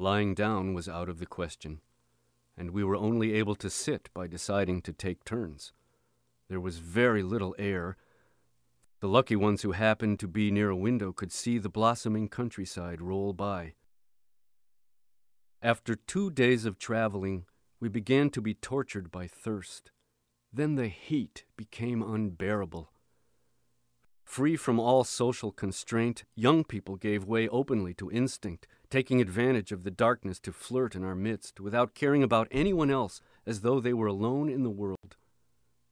Lying down was out of the question, and we were only able to sit by deciding to take turns. There was very little air. The lucky ones who happened to be near a window could see the blossoming countryside roll by. After two days of traveling, we began to be tortured by thirst. Then the heat became unbearable. Free from all social constraint, young people gave way openly to instinct, taking advantage of the darkness to flirt in our midst without caring about anyone else as though they were alone in the world.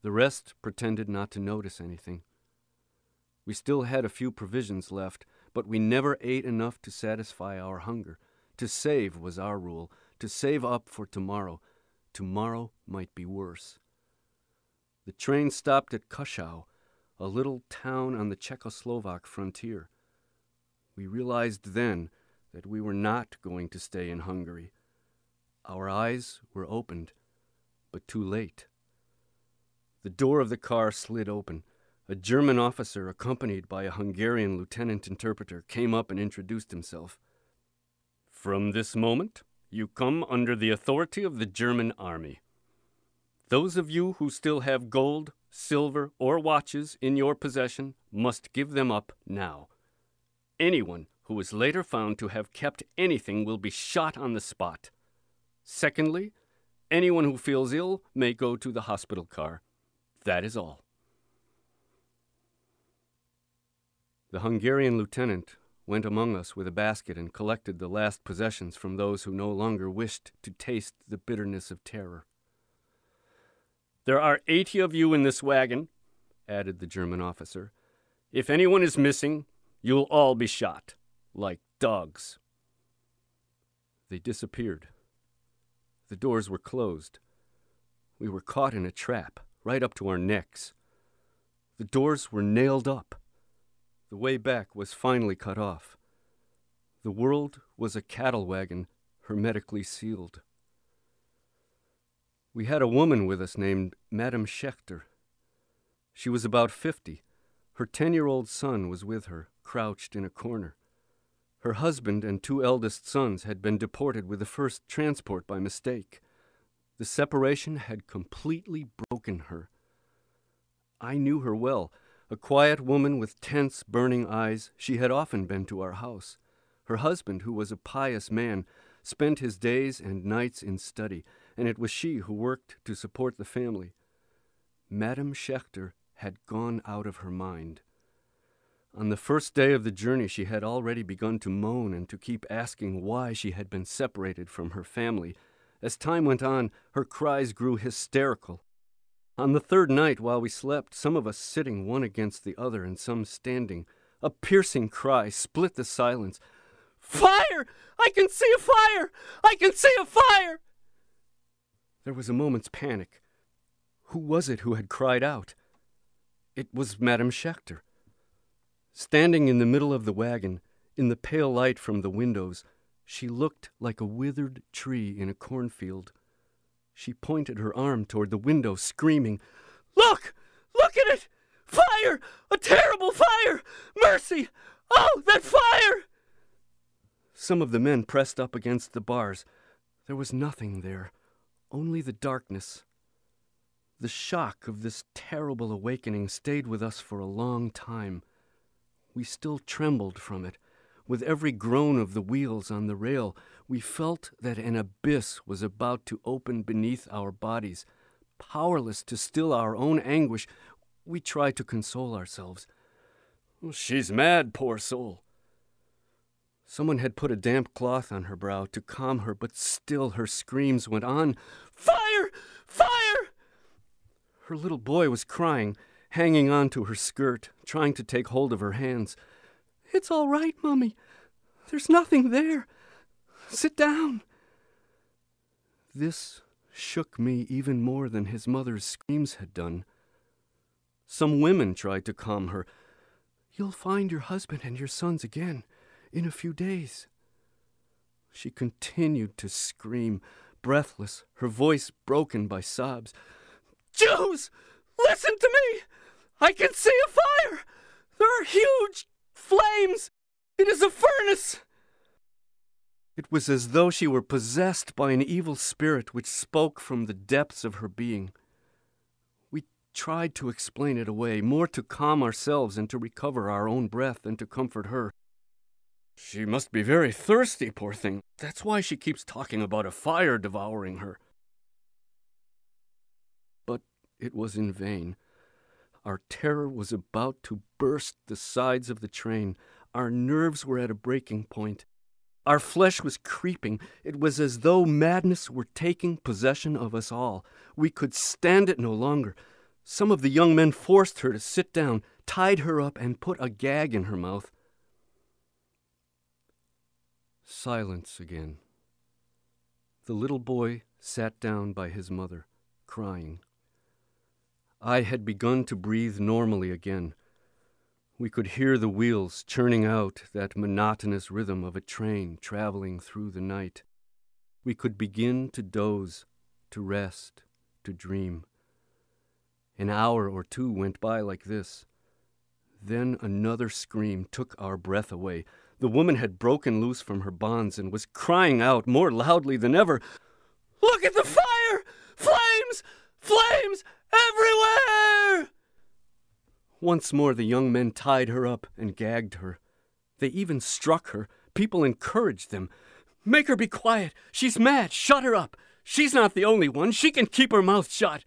The rest pretended not to notice anything. We still had a few provisions left, but we never ate enough to satisfy our hunger. To save was our rule, to save up for tomorrow. Tomorrow might be worse. The train stopped at Kaschau, a little town on the Czechoslovak frontier. We realized then that we were not going to stay in Hungary. Our eyes were opened, but too late. The door of the car slid open. A German officer, accompanied by a Hungarian lieutenant interpreter, came up and introduced himself. From this moment, you come under the authority of the German army. Those of you who still have gold, silver, or watches in your possession must give them up now. Anyone who is later found to have kept anything will be shot on the spot. Secondly, anyone who feels ill may go to the hospital car. That is all. The Hungarian lieutenant went among us with a basket and collected the last possessions from those who no longer wished to taste the bitterness of terror. There are eighty of you in this wagon, added the German officer. If anyone is missing, you'll all be shot, like dogs. They disappeared. The doors were closed. We were caught in a trap, right up to our necks. The doors were nailed up. The way back was finally cut off. The world was a cattle wagon hermetically sealed. We had a woman with us named Madame Schechter. She was about fifty. Her ten year old son was with her, crouched in a corner. Her husband and two eldest sons had been deported with the first transport by mistake. The separation had completely broken her. I knew her well. A quiet woman with tense, burning eyes, she had often been to our house. Her husband, who was a pious man, spent his days and nights in study, and it was she who worked to support the family. Madame Schechter had gone out of her mind. On the first day of the journey, she had already begun to moan and to keep asking why she had been separated from her family. As time went on, her cries grew hysterical. On the third night, while we slept, some of us sitting one against the other and some standing, a piercing cry split the silence. Fire! I can see a fire! I can see a fire! There was a moment's panic. Who was it who had cried out? It was Madame Schechter. Standing in the middle of the wagon, in the pale light from the windows, she looked like a withered tree in a cornfield. She pointed her arm toward the window, screaming, Look! Look at it! Fire! A terrible fire! Mercy! Oh, that fire! Some of the men pressed up against the bars. There was nothing there, only the darkness. The shock of this terrible awakening stayed with us for a long time. We still trembled from it. With every groan of the wheels on the rail, we felt that an abyss was about to open beneath our bodies. Powerless to still our own anguish, we tried to console ourselves. She's mad, poor soul. Someone had put a damp cloth on her brow to calm her, but still her screams went on. Fire! Fire! Her little boy was crying, hanging on to her skirt, trying to take hold of her hands. It's all right, Mummy. There's nothing there. Sit down. This shook me even more than his mother's screams had done. Some women tried to calm her. You'll find your husband and your sons again in a few days. She continued to scream, breathless, her voice broken by sobs. Jews, listen to me! I can see a fire! There are huge flames! It is a furnace! It was as though she were possessed by an evil spirit which spoke from the depths of her being. We tried to explain it away, more to calm ourselves and to recover our own breath than to comfort her. She must be very thirsty, poor thing. That's why she keeps talking about a fire devouring her. But it was in vain. Our terror was about to burst the sides of the train. Our nerves were at a breaking point. Our flesh was creeping. It was as though madness were taking possession of us all. We could stand it no longer. Some of the young men forced her to sit down, tied her up, and put a gag in her mouth. Silence again. The little boy sat down by his mother, crying. I had begun to breathe normally again. We could hear the wheels churning out that monotonous rhythm of a train traveling through the night. We could begin to doze, to rest, to dream. An hour or two went by like this. Then another scream took our breath away. The woman had broken loose from her bonds and was crying out more loudly than ever Look at the fire! Flames! Flames! Everywhere! Once more the young men tied her up and gagged her. They even struck her. People encouraged them. Make her be quiet. She's mad. Shut her up. She's not the only one. She can keep her mouth shut.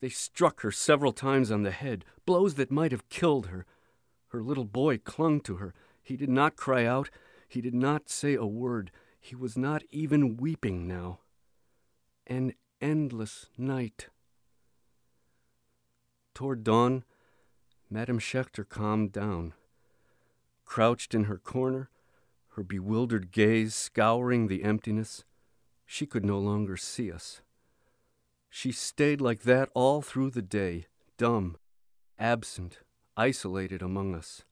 They struck her several times on the head, blows that might have killed her. Her little boy clung to her. He did not cry out. He did not say a word. He was not even weeping now. An endless night. Toward dawn, Madame Schechter calmed down. Crouched in her corner, her bewildered gaze scouring the emptiness, she could no longer see us. She stayed like that all through the day, dumb, absent, isolated among us.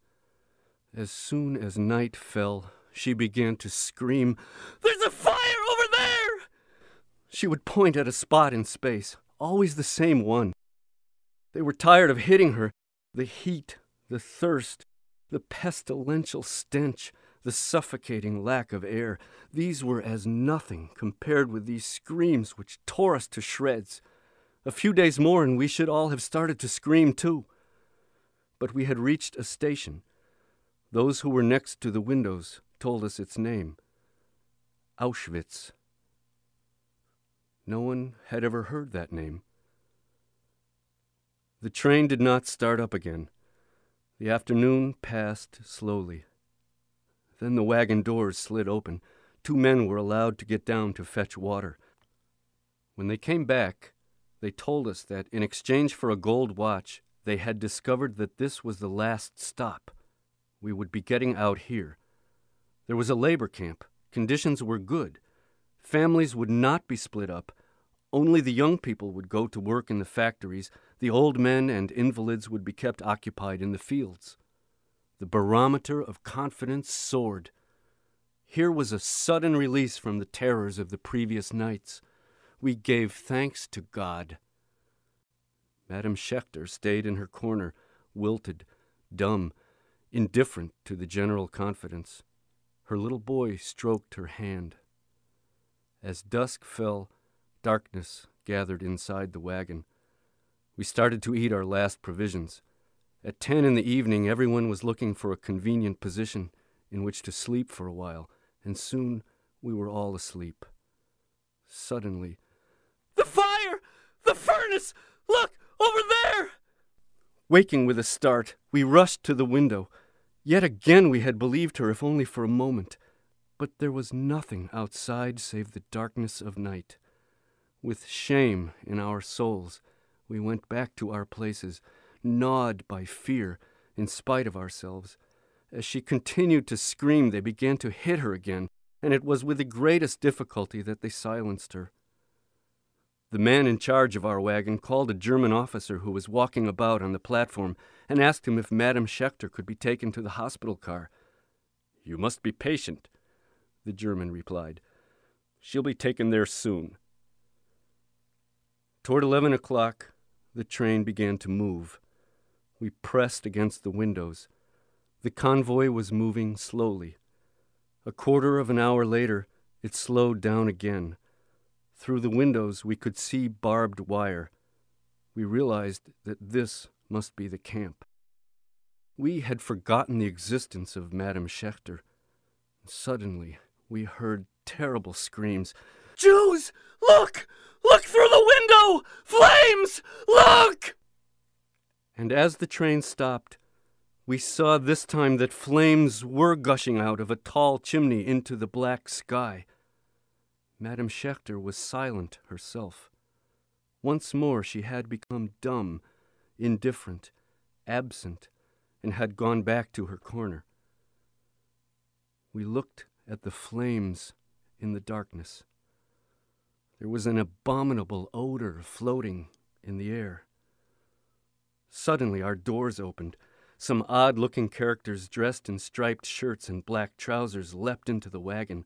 As soon as night fell, she began to scream, There's a fire over there! She would point at a spot in space, always the same one. They were tired of hitting her, the heat, the thirst, the pestilential stench, the suffocating lack of air, these were as nothing compared with these screams which tore us to shreds. A few days more and we should all have started to scream too. But we had reached a station. Those who were next to the windows told us its name Auschwitz. No one had ever heard that name. The train did not start up again. The afternoon passed slowly. Then the wagon doors slid open. Two men were allowed to get down to fetch water. When they came back, they told us that in exchange for a gold watch, they had discovered that this was the last stop. We would be getting out here. There was a labor camp. Conditions were good. Families would not be split up. Only the young people would go to work in the factories the old men and invalids would be kept occupied in the fields. The barometer of confidence soared. Here was a sudden release from the terrors of the previous nights. We gave thanks to God. Madame Schechter stayed in her corner, wilted, dumb, indifferent to the general confidence. Her little boy stroked her hand. As dusk fell, darkness gathered inside the wagon. We started to eat our last provisions. At ten in the evening, everyone was looking for a convenient position in which to sleep for a while, and soon we were all asleep. Suddenly, The fire! The furnace! Look, over there! Waking with a start, we rushed to the window. Yet again we had believed her, if only for a moment. But there was nothing outside save the darkness of night. With shame in our souls, we went back to our places, gnawed by fear in spite of ourselves. As she continued to scream, they began to hit her again, and it was with the greatest difficulty that they silenced her. The man in charge of our wagon called a German officer who was walking about on the platform and asked him if Madame Schechter could be taken to the hospital car. You must be patient, the German replied. She'll be taken there soon. Toward eleven o'clock, the train began to move. We pressed against the windows. The convoy was moving slowly. A quarter of an hour later, it slowed down again. Through the windows, we could see barbed wire. We realized that this must be the camp. We had forgotten the existence of Madame Schechter. Suddenly, we heard terrible screams. Jews! Look! Look through the window! Flames! Look! And as the train stopped, we saw this time that flames were gushing out of a tall chimney into the black sky. Madame Schechter was silent herself. Once more she had become dumb, indifferent, absent, and had gone back to her corner. We looked at the flames in the darkness. There was an abominable odor floating in the air. Suddenly, our doors opened. Some odd looking characters dressed in striped shirts and black trousers leapt into the wagon.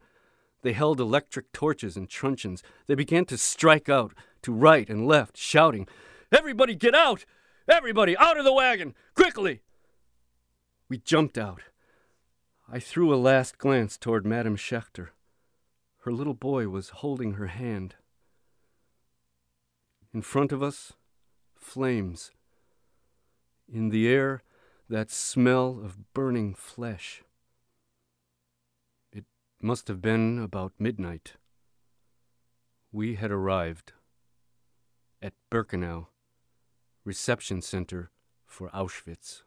They held electric torches and truncheons. They began to strike out to right and left, shouting, Everybody get out! Everybody out of the wagon! Quickly! We jumped out. I threw a last glance toward Madame Schechter. Her little boy was holding her hand. In front of us, flames. In the air, that smell of burning flesh. Must have been about midnight. We had arrived at Birkenau, reception center for Auschwitz.